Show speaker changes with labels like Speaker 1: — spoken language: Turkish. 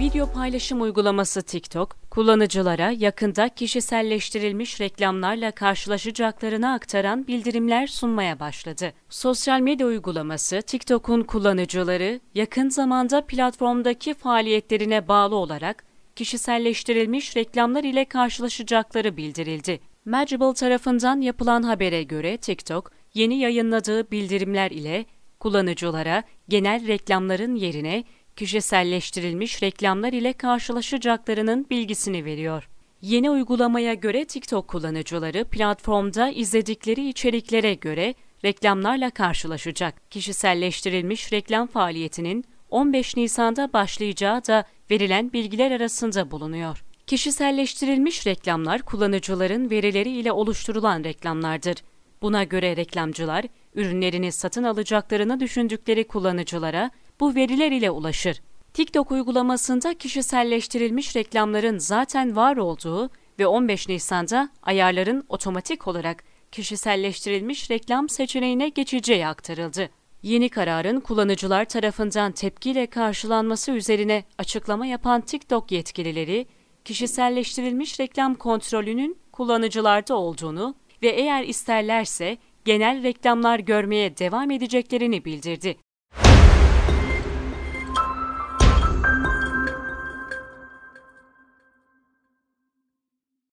Speaker 1: Video paylaşım uygulaması TikTok, kullanıcılara yakında kişiselleştirilmiş reklamlarla karşılaşacaklarını aktaran bildirimler sunmaya başladı. Sosyal medya uygulaması TikTok'un kullanıcıları yakın zamanda platformdaki faaliyetlerine bağlı olarak kişiselleştirilmiş reklamlar ile karşılaşacakları bildirildi. Magible tarafından yapılan habere göre TikTok, yeni yayınladığı bildirimler ile kullanıcılara genel reklamların yerine kişiselleştirilmiş reklamlar ile karşılaşacaklarının bilgisini veriyor. Yeni uygulamaya göre TikTok kullanıcıları platformda izledikleri içeriklere göre reklamlarla karşılaşacak. Kişiselleştirilmiş reklam faaliyetinin 15 Nisan'da başlayacağı da verilen bilgiler arasında bulunuyor. Kişiselleştirilmiş reklamlar kullanıcıların verileri ile oluşturulan reklamlardır. Buna göre reklamcılar ürünlerini satın alacaklarını düşündükleri kullanıcılara bu veriler ile ulaşır. TikTok uygulamasında kişiselleştirilmiş reklamların zaten var olduğu ve 15 Nisan'da ayarların otomatik olarak kişiselleştirilmiş reklam seçeneğine geçeceği aktarıldı. Yeni kararın kullanıcılar tarafından tepkiyle karşılanması üzerine açıklama yapan TikTok yetkilileri, kişiselleştirilmiş reklam kontrolünün kullanıcılarda olduğunu ve eğer isterlerse genel reklamlar görmeye devam edeceklerini bildirdi.